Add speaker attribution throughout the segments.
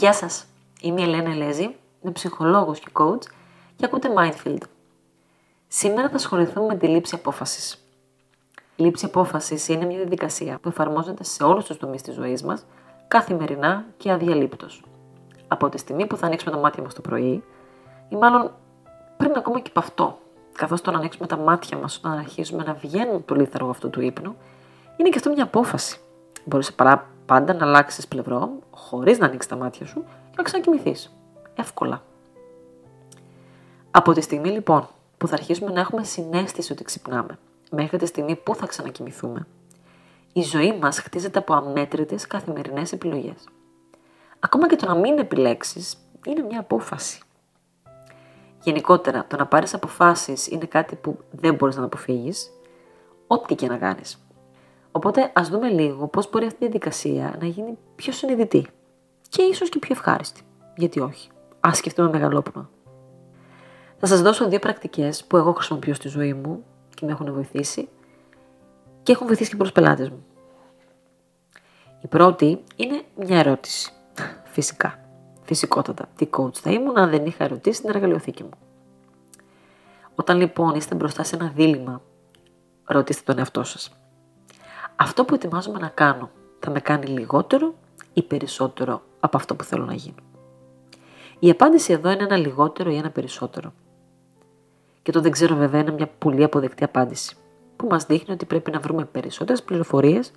Speaker 1: Γεια σας, είμαι η Ελένα Ελέζη, είμαι ψυχολόγος και coach και ακούτε Mindfield. Σήμερα θα ασχοληθούμε με τη λήψη απόφασης. Η λήψη απόφασης είναι μια διαδικασία που εφαρμόζεται σε όλους τους τομείς της ζωής μας, καθημερινά και αδιαλείπτως. Από τη στιγμή που θα ανοίξουμε τα μάτια μας το πρωί, ή μάλλον πριν ακόμα και από αυτό, καθώς το να ανοίξουμε τα μάτια μας όταν αρχίζουμε να βγαίνουμε από το λίθαργο αυτού του ύπνου, είναι και αυτό μια απόφαση. Μπορείς πάντα να αλλάξεις πλευρό, χωρίς να ανοίξεις τα μάτια σου και να ξανακοιμηθείς. Εύκολα. Από τη στιγμή λοιπόν που θα αρχίσουμε να έχουμε συνέστηση ότι ξυπνάμε, μέχρι τη στιγμή που θα ξανακοιμηθούμε, η ζωή μας χτίζεται από αμέτρητες καθημερινές επιλογές. Ακόμα και το να μην επιλέξεις είναι μια απόφαση. Γενικότερα, το να πάρεις αποφάσεις είναι κάτι που δεν μπορείς να αποφύγεις, ό,τι και να κάνεις. Οπότε ας δούμε λίγο πώς μπορεί αυτή η διαδικασία να γίνει πιο συνειδητή και ίσως και πιο ευχάριστη. Γιατί όχι. Α σκεφτούμε μεγαλόπνοα. Θα σας δώσω δύο πρακτικές που εγώ χρησιμοποιώ στη ζωή μου και με έχουν βοηθήσει και έχουν βοηθήσει και πολλούς πελάτες μου. Η πρώτη είναι μια ερώτηση. Φυσικά. Φυσικότατα. Τι coach θα ήμουν αν δεν είχα ερωτήσει την εργαλειοθήκη μου. Όταν λοιπόν είστε μπροστά σε ένα δίλημα, ρωτήστε τον εαυτό σας αυτό που ετοιμάζομαι να κάνω θα με κάνει λιγότερο ή περισσότερο από αυτό που θέλω να γίνω. Η απάντηση εδώ είναι ένα λιγότερο ή ένα περισσότερο. Και το δεν ξέρω βέβαια είναι μια πολύ αποδεκτή απάντηση, που μας δείχνει ότι πρέπει να βρούμε περισσότερες πληροφορίες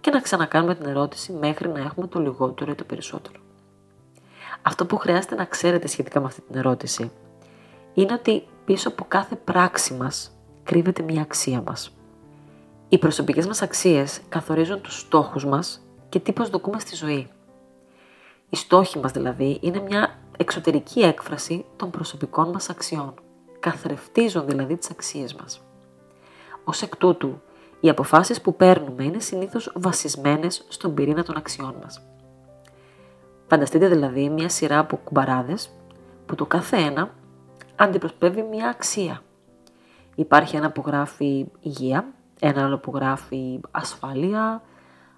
Speaker 1: και να ξανακάνουμε την ερώτηση μέχρι να έχουμε το λιγότερο ή το περισσότερο. Αυτό που χρειάζεται να ξέρετε σχετικά με αυτή την ερώτηση είναι ότι πίσω από κάθε πράξη μας κρύβεται μια αξία μας. Οι προσωπικές μας αξίες καθορίζουν τους στόχους μας και τι προσδοκούμε στη ζωή. Οι στόχοι μας δηλαδή είναι μια εξωτερική έκφραση των προσωπικών μας αξιών. Καθρεφτίζουν δηλαδή τις αξίες μας. Ως εκ τούτου, οι αποφάσεις που παίρνουμε είναι συνήθως βασισμένες στον πυρήνα των αξιών μας. Φανταστείτε δηλαδή μια σειρά από κουμπαράδες που το κάθε ένα αντιπροσπεύει μια αξία. Υπάρχει ένα που γράφει υγεία, ένα άλλο που γράφει ασφάλεια,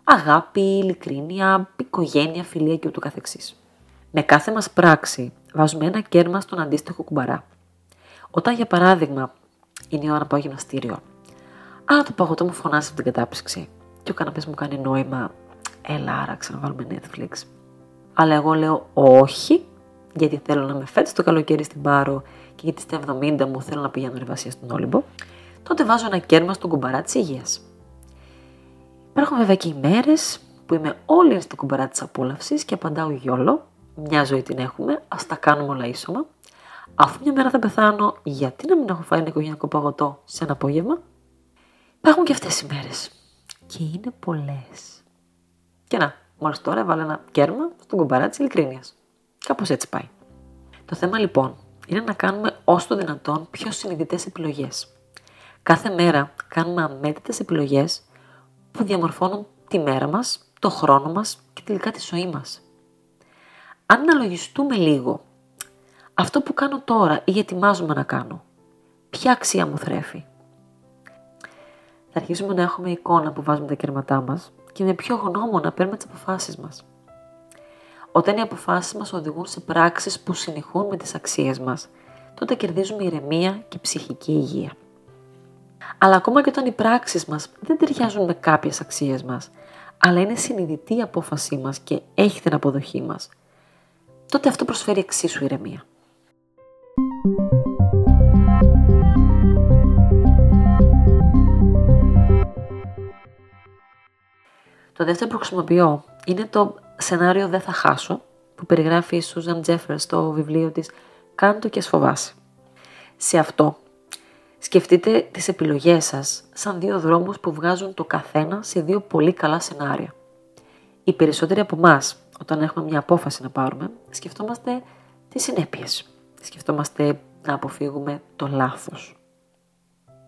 Speaker 1: αγάπη, ειλικρίνεια, οικογένεια, φιλία και ούτω καθεξής. Με κάθε μας πράξη βάζουμε ένα κέρμα στον αντίστοιχο κουμπαρά. Όταν για παράδειγμα είναι η ώρα να πάω γυμναστήριο, αλλά το παγωτό μου φωνάζει από την κατάψυξη και ο καναπές μου κάνει νόημα, έλα άραξε να βάλουμε Netflix. Αλλά εγώ λέω όχι, γιατί θέλω να με φέτος το καλοκαίρι στην Πάρο και γιατί στα 70 μου θέλω να πηγαίνω εργασία στον Όλυμπο τότε βάζω ένα κέρμα στον κουμπαρά της υγείας. Υπάρχουν βέβαια και ημέρε που είμαι όλη στην κουμπαρά της απόλαυσης και απαντάω γιόλο. Μια ζωή την έχουμε, ας τα κάνουμε όλα ίσωμα. Αφού μια μέρα θα πεθάνω, γιατί να μην έχω φάει ένα οικογενειακό παγωτό σε ένα απόγευμα; Υπάρχουν και αυτές οι μέρες. Και είναι πολλές. Και να, μόλις τώρα έβαλα ένα κέρμα στον κουμπαρά της ειλικρίνειας. Κάπως έτσι πάει. Το θέμα λοιπόν είναι να κάνουμε όσο το δυνατόν πιο συνειδητές επιλογές. Κάθε μέρα κάνουμε αμέτρητες επιλογές που διαμορφώνουν τη μέρα μας, το χρόνο μας και τελικά τη ζωή μας. Αν αναλογιστούμε λίγο αυτό που κάνω τώρα ή ετοιμάζομαι να κάνω, ποια αξία μου θρέφει; Θα αρχίσουμε να έχουμε εικόνα που βάζουμε τα κερματά μας και με πιο γνώμονα παίρνουμε τις αποφάσεις μας. Όταν οι αποφάσεις μας οδηγούν σε πράξεις που συνεχούν με τις αξίες μας, τότε κερδίζουμε ηρεμία και ψυχική υγεία. Αλλά ακόμα και όταν οι πράξεις μας δεν ταιριάζουν με κάποιες αξίες μας, αλλά είναι συνειδητή η απόφασή μας και έχει την αποδοχή μας, τότε αυτό προσφέρει εξίσου ηρεμία. Το δεύτερο που χρησιμοποιώ είναι το σενάριο «Δεν θα χάσω» που περιγράφει η Σούζαν Τζέφερ στο βιβλίο της «Κάντο και σφοβάσαι». Σε αυτό Σκεφτείτε τις επιλογές σας σαν δύο δρόμους που βγάζουν το καθένα σε δύο πολύ καλά σενάρια. Οι περισσότεροι από εμάς, όταν έχουμε μια απόφαση να πάρουμε, σκεφτόμαστε τις συνέπειες. Σκεφτόμαστε να αποφύγουμε το λάθος.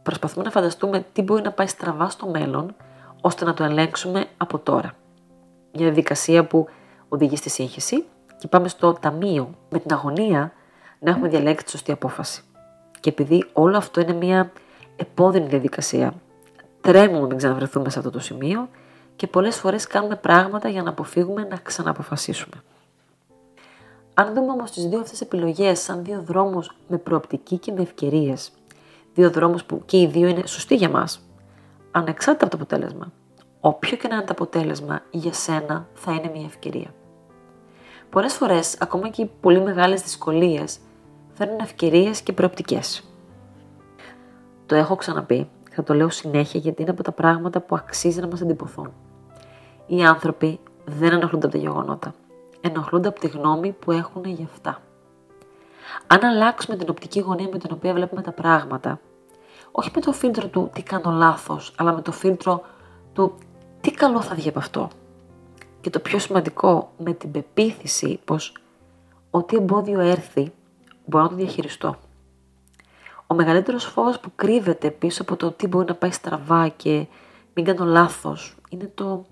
Speaker 1: Προσπαθούμε να φανταστούμε τι μπορεί να πάει στραβά στο μέλλον, ώστε να το ελέγξουμε από τώρα. Μια διαδικασία που οδηγεί στη σύγχυση και πάμε στο ταμείο με την αγωνία να έχουμε διαλέξει τη σωστή απόφαση. Και επειδή όλο αυτό είναι μια επώδυνη διαδικασία, τρέμουμε να ξαναβρεθούμε σε αυτό το σημείο και πολλές φορές κάνουμε πράγματα για να αποφύγουμε να ξαναποφασίσουμε. Αν δούμε όμως τις δύο αυτές επιλογές σαν δύο δρόμους με προοπτική και με ευκαιρίες, δύο δρόμους που και οι δύο είναι σωστοί για μας, ανεξάρτητα από το αποτέλεσμα, όποιο και να είναι το αποτέλεσμα, για σένα θα είναι μια ευκαιρία. Πολλές φορές, ακόμα και οι πολύ μεγάλες δυσκολίες, φέρνουν ευκαιρίες και προοπτικές. Το έχω ξαναπεί, θα το λέω συνέχεια γιατί είναι από τα πράγματα που αξίζει να μας εντυπωθούν. Οι άνθρωποι δεν ενοχλούνται από τα γεγονότα. Ενοχλούνται από τη γνώμη που έχουν για αυτά. Αν αλλάξουμε την οπτική γωνία με την οποία βλέπουμε τα πράγματα, όχι με το φίλτρο του τι κάνω λάθος, αλλά με το φίλτρο του τι καλό θα βγει από αυτό. Και το πιο σημαντικό, με την πεποίθηση πως ό,τι εμπόδιο έρθει, μπορώ να το διαχειριστώ. Ο μεγαλύτερος φόβος που κρύβεται πίσω από το τι μπορεί να πάει στραβά και μην κάνω λάθος, είναι το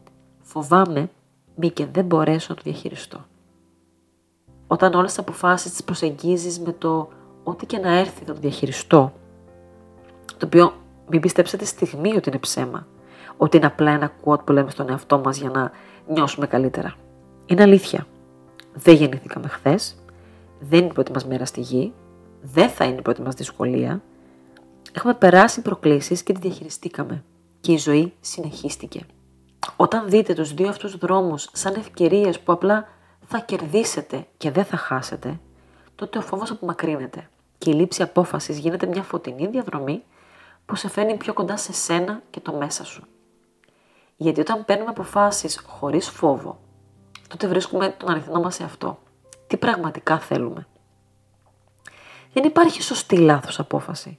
Speaker 1: φοβάμαι μη και δεν μπορέσω να το διαχειριστώ. Όταν όλες τις αποφάσεις τις προσεγγίζεις με το ό,τι και να έρθει θα το διαχειριστώ, το οποίο μην πιστέψετε στιγμή ότι είναι ψέμα, ότι είναι απλά ένα quote που λέμε στον εαυτό μας για να νιώσουμε καλύτερα. Είναι αλήθεια. Δεν γεννηθήκαμε χθες, δεν είναι η πρώτη μας μέρα στη γη, δεν θα είναι η πρώτη μας δυσκολία. Έχουμε περάσει προκλήσεις και τη διαχειριστήκαμε και η ζωή συνεχίστηκε. Όταν δείτε τους δύο αυτούς δρόμους σαν ευκαιρίες που απλά θα κερδίσετε και δεν θα χάσετε, τότε ο φόβος απομακρύνεται και η λήψη απόφασης γίνεται μια φωτεινή διαδρομή που σε φέρνει πιο κοντά σε σένα και το μέσα σου. Γιατί όταν παίρνουμε αποφάσεις χωρίς φόβο, τότε βρίσκουμε τον αριθμό μας σε αυτό. Τι πραγματικά θέλουμε. Δεν υπάρχει σωστή λάθος απόφαση.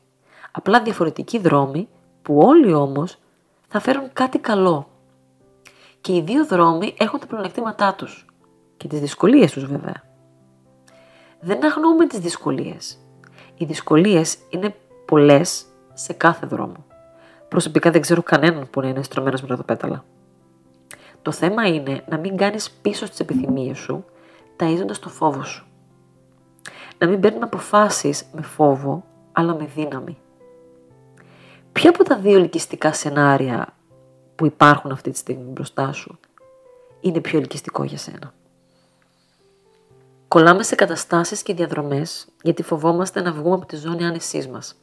Speaker 1: Απλά διαφορετικοί δρόμοι που όλοι όμως θα φέρουν κάτι καλό. Και οι δύο δρόμοι έχουν τα πλεονεκτήματά τους και τις δυσκολίες τους βέβαια. Δεν αγνοούμε τις δυσκολίες. Οι δυσκολίες είναι πολλές σε κάθε δρόμο. Προσωπικά δεν ξέρω κανέναν που να είναι στρωμένος με το πέταλα. Το θέμα είναι να μην κάνεις πίσω στις επιθυμίες σου, ταΐζοντας το φόβο σου. Να μην παίρνουμε αποφάσεις με φόβο, αλλά με δύναμη. Ποια από τα δύο ελκυστικά σενάρια που υπάρχουν αυτή τη στιγμή μπροστά σου είναι πιο ελκυστικό για σένα; Κολλάμε σε καταστάσεις και διαδρομές γιατί φοβόμαστε να βγούμε από τη ζώνη άνεσής μας.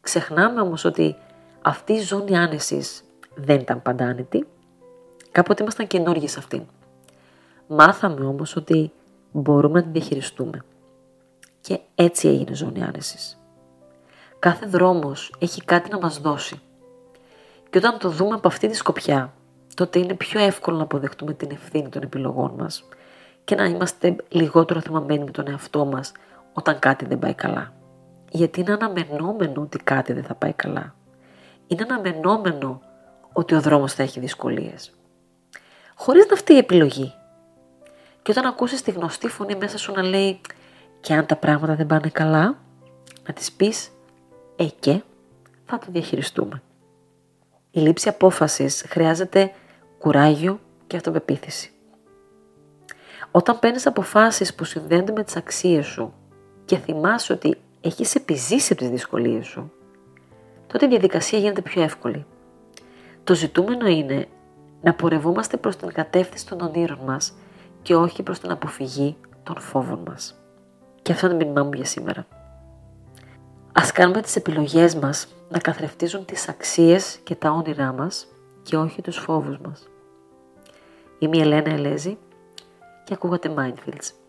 Speaker 1: Ξεχνάμε όμως ότι αυτή η ζώνη άνεσης δεν ήταν πάντα άνετη. Κάποτε ήμασταν καινούργιοι σε αυτήν. Μάθαμε όμως ότι μπορούμε να την διαχειριστούμε. Και έτσι έγινε η ζώνη άνεσης. Κάθε δρόμος έχει κάτι να μας δώσει. Και όταν το δούμε από αυτή τη σκοπιά, τότε είναι πιο εύκολο να αποδεχτούμε την ευθύνη των επιλογών μας και να είμαστε λιγότερο θυμαμένοι με τον εαυτό μας όταν κάτι δεν πάει καλά. Γιατί είναι αναμενόμενο ότι κάτι δεν θα πάει καλά. Είναι αναμενόμενο ότι ο δρόμος θα έχει δυσκολίες. Χωρίς να αυτή η επιλογή. Και όταν ακούσεις τη γνωστή φωνή μέσα σου να λέει και αν τα πράγματα δεν πάνε καλά, να της πεις «Ε και, θα το διαχειριστούμε». Η λήψη απόφασης χρειάζεται κουράγιο και αυτοπεποίθηση. Όταν παίρνεις αποφάσεις που συνδέονται με τις αξίες σου και θυμάσαι ότι έχεις επιζήσει από τις δυσκολίες σου, τότε η διαδικασία γίνεται πιο εύκολη. Το ζητούμενο είναι να πορευόμαστε προς την κατεύθυνση των ονείρων μας και όχι προς την αποφυγή των φόβων μας. Και αυτό είναι το μήνυμά μου για σήμερα. Ας κάνουμε τις επιλογές μας να καθρεφτίζουν τις αξίες και τα όνειρά μας και όχι τους φόβους μας. Είμαι η Ελένα Ελέζη και ακούγατε Mindfields.